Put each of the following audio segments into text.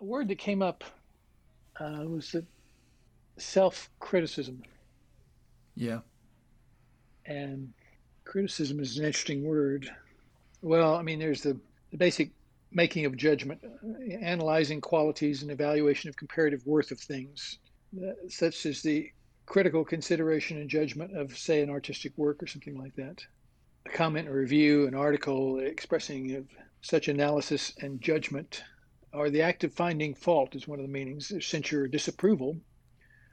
a word that came up uh, was the self-criticism. Yeah. And criticism is an interesting word. Well, I mean, there's the, the basic making of judgment, uh, analyzing qualities and evaluation of comparative worth of things, uh, such as the critical consideration and judgment of, say, an artistic work or something like that. A comment a review, an article expressing of such analysis and judgment, or the act of finding fault is one of the meanings, censure or disapproval.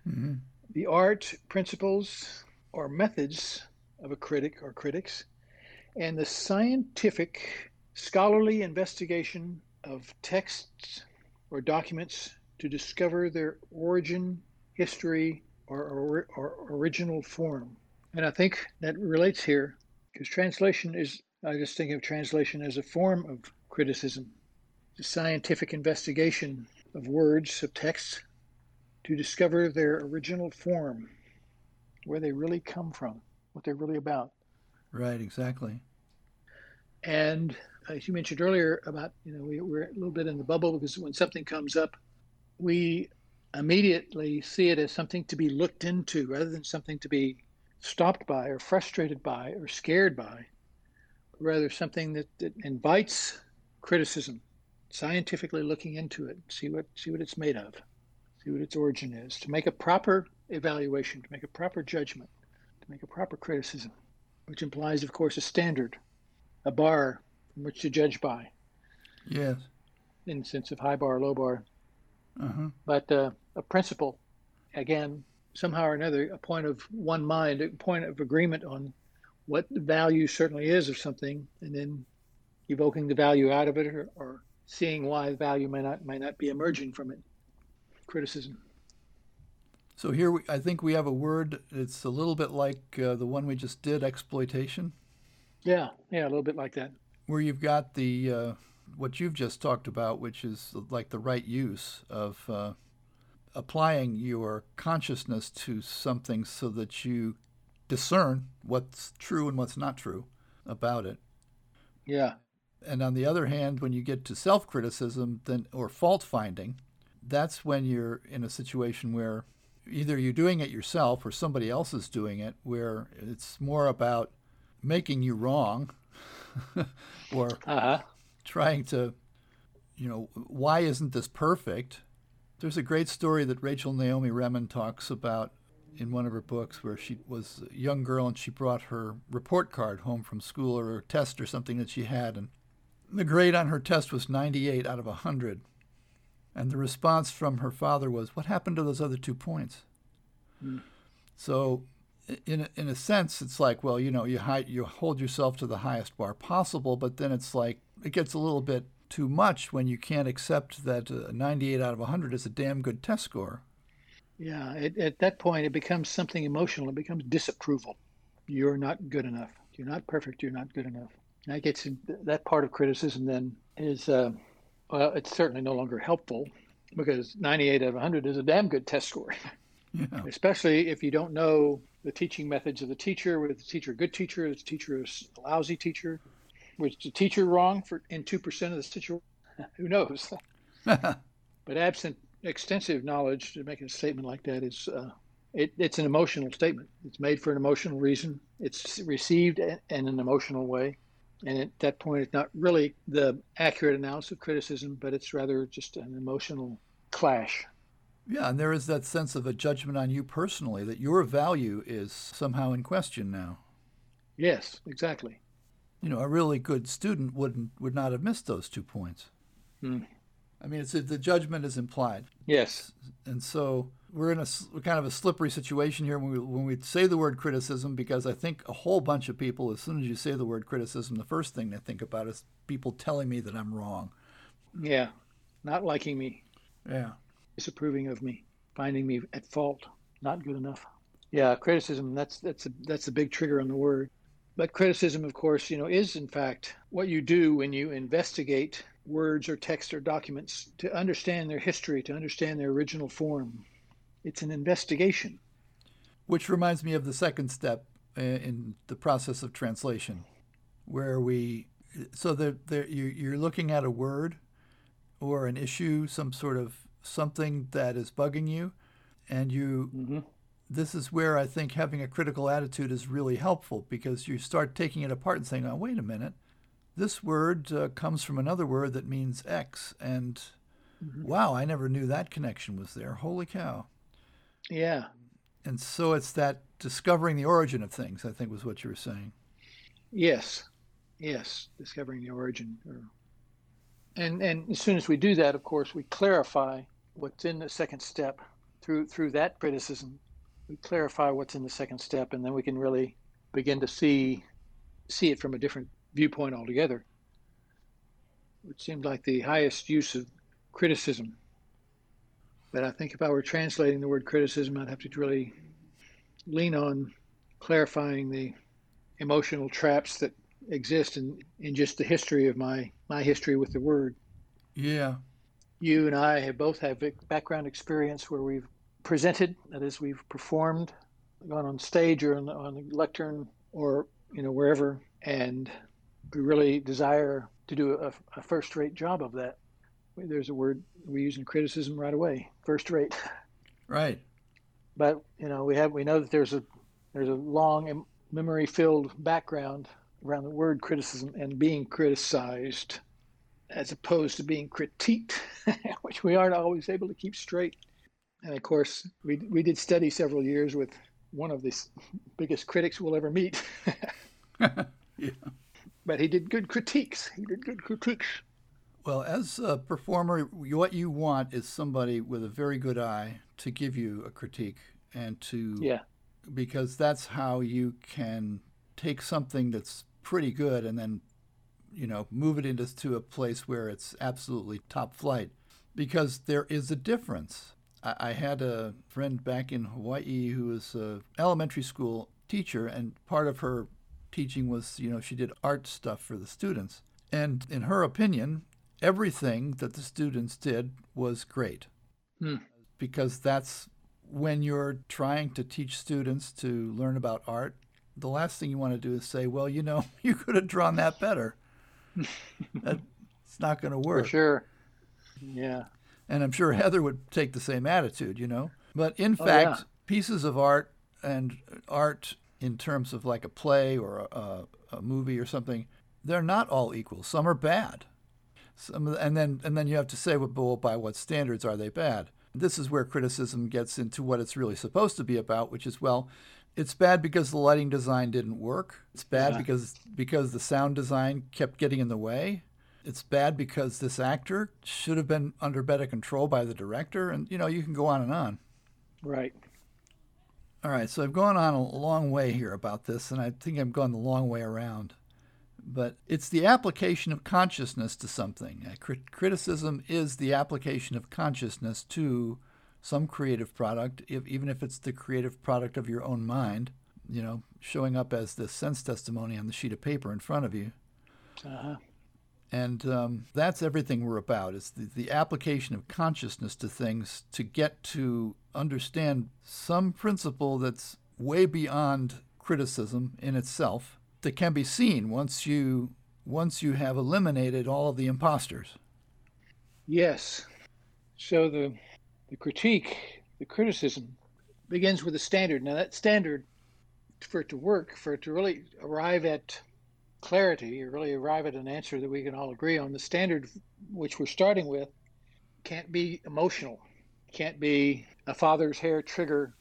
Mm-hmm. The art, principles, or methods of a critic or critics, and the scientific, scholarly investigation of texts or documents to discover their origin, history, or, or, or original form. And I think that relates here because translation is, I just think of translation as a form of criticism, the scientific investigation of words, of texts, to discover their original form, where they really come from, what they're really about. Right, exactly. And uh, as you mentioned earlier about, you know, we, we're a little bit in the bubble because when something comes up, we immediately see it as something to be looked into rather than something to be stopped by or frustrated by or scared by, rather something that, that invites criticism, scientifically looking into it, see what see what it's made of, see what its origin is, to make a proper evaluation, to make a proper judgment, to make a proper criticism, which implies, of course, a standard, a bar from which to judge by. Yes. In the sense of high bar, low bar. Uh-huh. But uh, a principle, again, somehow or another, a point of one mind, a point of agreement on what the value certainly is of something, and then evoking the value out of it or, or seeing why value may not may not be emerging from it. Criticism. So here, we, I think we have a word. It's a little bit like uh, the one we just did, exploitation. Yeah, yeah, a little bit like that. Where you've got the uh, what you've just talked about, which is like the right use of uh, applying your consciousness to something so that you discern what's true and what's not true about it. Yeah. And on the other hand, when you get to self-criticism, then or fault finding, that's when you're in a situation where either you're doing it yourself or somebody else is doing it, where it's more about making you wrong or uh-huh trying to, you know, why isn't this perfect? There's a great story that Rachel Naomi Remen talks about in one of her books where she was a young girl and she brought her report card home from school or a test or something that she had. And the grade on her test was 98 out of 100. And the response from her father was, What happened to those other two points? Mm. So, in a, in a sense, it's like, well, you know, you, high, you hold yourself to the highest bar possible, but then it's like, it gets a little bit too much when you can't accept that uh, 98 out of 100 is a damn good test score. Yeah, it, at that point, it becomes something emotional. It becomes disapproval. You're not good enough. You're not perfect. You're not good enough. And that gets that part of criticism. Then is uh, well, it's certainly no longer helpful because 98 out of 100 is a damn good test score. Yeah. Especially if you don't know the teaching methods of the teacher, whether the teacher a good teacher, is the teacher a lousy teacher, was the teacher wrong for in two percent of the situation? Who knows? but absent extensive knowledge to make a statement like that is uh, it, it's an emotional statement. It's made for an emotional reason. It's received in an emotional way, and at that point, it's not really the accurate analysis of criticism, but it's rather just an emotional clash. Yeah, and there is that sense of a judgment on you personally that your value is somehow in question now. Yes, exactly you know, a really good student wouldn't would not have missed those two points. Hmm. I mean, it's the judgment is implied. Yes, and so we're in a kind of a slippery situation here when we when we say the word criticism because I think a whole bunch of people, as soon as you say the word criticism, the first thing they think about is people telling me that I'm wrong. Yeah, not liking me. Yeah, disapproving of me, finding me at fault, not good enough. Yeah, criticism. That's that's a that's a big trigger on the word. But criticism, of course, you know, is in fact what you do when you investigate words or text or documents to understand their history, to understand their original form. It's an investigation. Which reminds me of the second step uh, in the process of translation, where we, so that you're looking at a word or an issue, some sort of something that is bugging you, and you. Mm-hmm. This is where I think having a critical attitude is really helpful because you start taking it apart and saying, "Oh, wait a minute, this word uh, comes from another word that means X, and mm-hmm. wow, I never knew that connection was there. Holy cow!" Yeah. And so it's that discovering the origin of things. I think was what you were saying. Yes, yes, discovering the origin. And and as soon as we do that, of course, we clarify what's in the second step through through that criticism. We clarify what's in the second step, and then we can really begin to see see it from a different viewpoint altogether. It seemed like the highest use of criticism. But I think if I were translating the word criticism, I'd have to really lean on clarifying the emotional traps that exist in, in just the history of my, my history with the word. Yeah. You and I have both have background experience where we've presented, that is, we've performed, gone on stage or on, on the lectern or you know wherever, and we really desire to do a, a first-rate job of that. There's a word we use in criticism right away: first-rate. Right. But you know we have we know that there's a there's a long memory-filled background around the word criticism and being criticized as opposed to being critiqued, which we aren't always able to keep straight. And of course, we, we did study several years with one of the biggest critics we'll ever meet. yeah. But he did good critiques. He did good critiques. Well, as a performer, what you want is somebody with a very good eye to give you a critique and to yeah. because that's how you can take something that's pretty good and then you know move it into to a place where it's absolutely top flight because there is a difference. I, I had a friend back in hawaii who was an elementary school teacher and part of her teaching was you know she did art stuff for the students. And in her opinion everything that the students did was great hmm. because that's when you're trying to teach students to learn about art the last thing you want to do is say, well, you know, you could have drawn that better. it's not going to work. For sure. Yeah. And I'm sure Heather would take the same attitude, you know. But in oh, fact, yeah. pieces of art and art in terms of like a play or a, a, movie or something, they're not all equal. Some are bad. Some, and then and then you have to say, well, by what standards are they bad? This is where criticism gets into what it's really supposed to be about, which is well, it's bad because the lighting design didn't work. It's bad yeah. because because the sound design kept getting in the way. It's bad because this actor should have been under better control by the director, and you know you can go on and on. Right. All right, so I've gone on a long way here about this, and I think I'm going the long way around. But it's the application of consciousness to something. Criticism is the application of consciousness to some creative product, if, even if it's the creative product of your own mind, you know, showing up as the sense testimony on the sheet of paper in front of you. Uh-huh. And um, that's everything we're about. It's the, the application of consciousness to things to get to understand some principle that's way beyond criticism in itself that can be seen once you once you have eliminated all of the imposters. Yes. So the the critique, the criticism, begins with a standard. Now, that standard, for it to work, for it to really arrive at clarity, really arrive at an answer that we can all agree on, the standard which we're starting with can't be emotional, can't be a father's hair trigger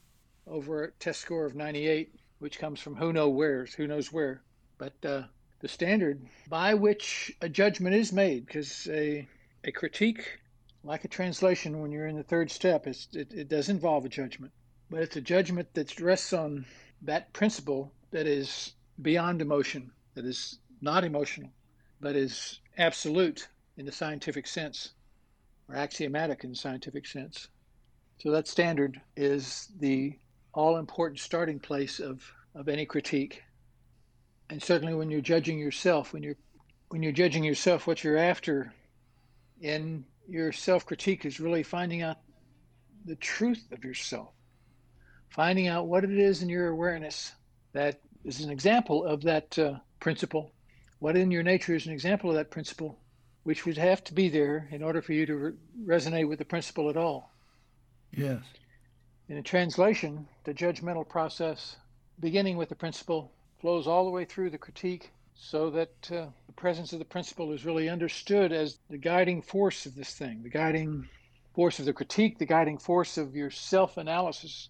over a test score of 98, which comes from who knows where's, who knows where. But uh, the standard by which a judgment is made, because a, a critique like a translation when you're in the third step, it, it does involve a judgment, but it's a judgment that rests on that principle that is beyond emotion, that is not emotional, but is absolute in the scientific sense, or axiomatic in the scientific sense. So that standard is the all important starting place of, of any critique. And certainly when you're judging yourself, when you're when you're judging yourself, what you're after in your self critique is really finding out the truth of yourself, finding out what it is in your awareness that is an example of that uh, principle. What in your nature is an example of that principle which would have to be there in order for you to re- resonate with the principle at all. Yes. In a translation, the judgmental process, beginning with the principle, flows all the way through the critique so that uh, the presence of the principle is really understood as the guiding force of this thing, the guiding force of the critique, the guiding force of your self analysis.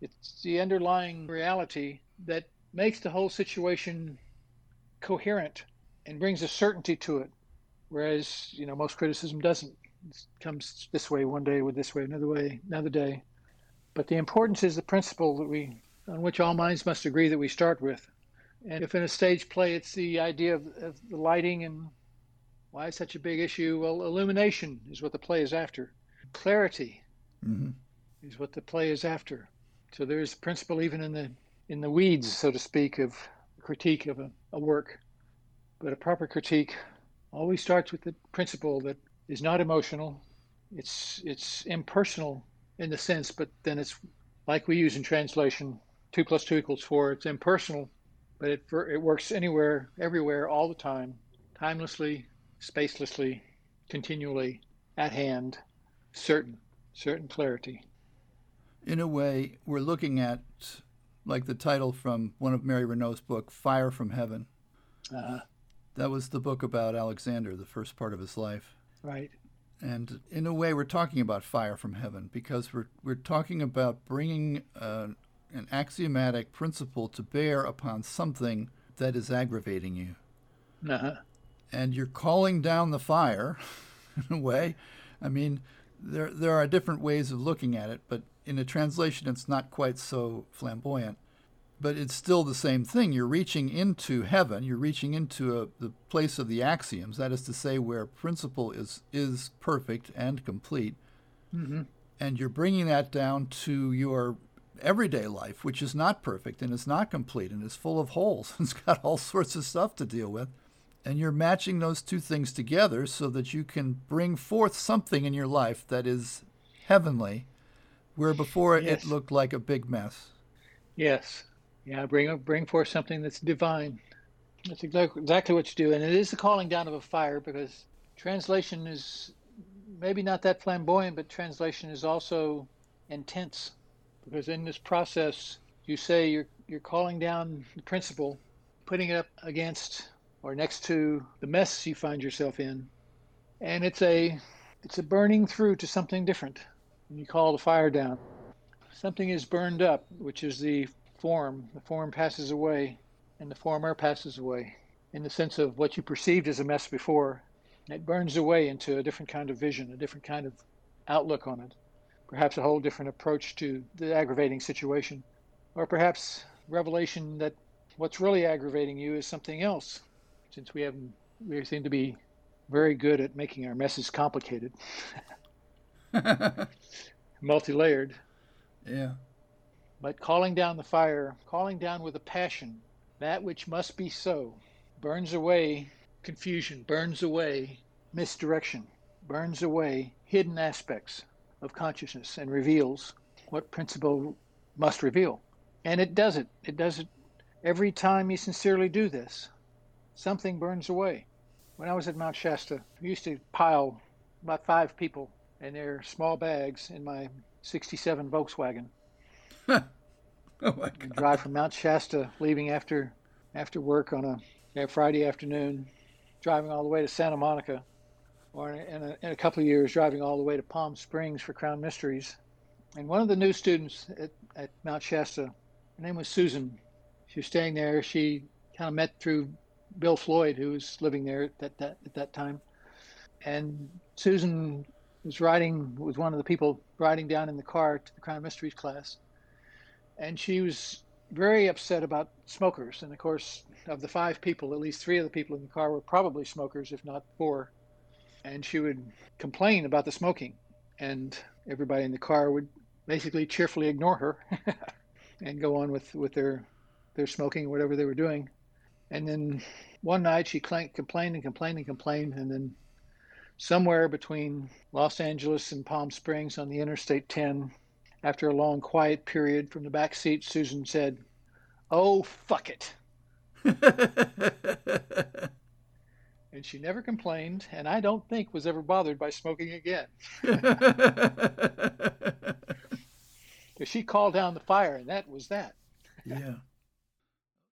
It's the underlying reality that makes the whole situation coherent and brings a certainty to it. Whereas, you know, most criticism doesn't. It comes this way one day, with this way another way, another day. But the importance is the principle that we, on which all minds must agree that we start with. And if in a stage play it's the idea of, of the lighting and why is such a big issue? Well, illumination is what the play is after. Clarity mm-hmm. is what the play is after. So there's principle even in the in the weeds, so to speak, of critique of a, a work. But a proper critique always starts with the principle that is not emotional. It's it's impersonal in the sense, but then it's like we use in translation, two plus two equals four. It's impersonal, but it it works anywhere, everywhere, all the time, timelessly, spacelessly, continually, at hand, certain, certain clarity. In a way, we're looking at like the title from one of Mary Renault's book, Fire from Heaven. Uh-huh. That was the book about Alexander, the first part of his life. Right. And in a way, we're talking about fire from heaven because we're, we're talking about bringing uh, an axiomatic principle to bear upon something that is aggravating you. Uh-huh. And you're calling down the fire, in a way. I mean, there, there are different ways of looking at it, but in a translation, it's not quite so flamboyant but it's still the same thing. You're reaching into heaven. You're reaching into a, the place of the axioms. That is to say, where principle is is perfect and complete, mm-hmm. and you're bringing that down to your everyday life, which is not perfect and is not complete and is full of holes. it's got all sorts of stuff to deal with, and you're matching those two things together so that you can bring forth something in your life that is heavenly, where before yes. it looked like a big mess. Yes, yeah, bring bring forth something that's divine. That's exactly what you do, and it is the calling down of a fire because translation is maybe not that flamboyant, but translation is also intense because in this process you say you're you're calling down the principle, putting it up against or next to the mess you find yourself in, and it's a it's a burning through to something different. And you call the fire down. Something is burned up, which is the form. The form passes away, and the former passes away in the sense of what you perceived as a mess before. It burns away into a different kind of vision, a different kind of outlook on it, perhaps a whole different approach to the aggravating situation, or perhaps revelation that what's really aggravating you is something else, since we haven't we seem to be very good at making our messes complicated, multi-layered. Yeah but calling down the fire, calling down with a passion that which must be so, burns away confusion, burns away misdirection, burns away hidden aspects of consciousness, and reveals what principle must reveal. And it does it. It does it every time you sincerely do this. Something burns away. When I was at Mount Shasta, we used to pile about five people in their small bags in my 67 Volkswagen oh my God. Drive from Mount Shasta, leaving after after work on a, Friday afternoon, driving all the way to Santa Monica, or in a, in a couple of years, driving all the way to Palm Springs for Crown Mysteries. And one of the new students at, at Mount Shasta, her name was Susan. She was staying there. She kind of met through Bill Floyd, who was living there at that, that, at that time. And Susan was riding, was one of the people riding down in the car to the Crown Mysteries class and she was very upset about smokers. And of course, of the five people, at least three of the people in the car were probably smokers, if not four. And she would complain about the smoking, and everybody in the car would basically cheerfully ignore her and go on with, with their their smoking or whatever they were doing. And then one night she complained and complained and complained, and then somewhere between Los Angeles and Palm Springs on the Interstate 10, after a long quiet period from the back seat, Susan said, Oh, fuck it. and she never complained, and I don't think was ever bothered by smoking again. She called down the fire, and that was that. yeah.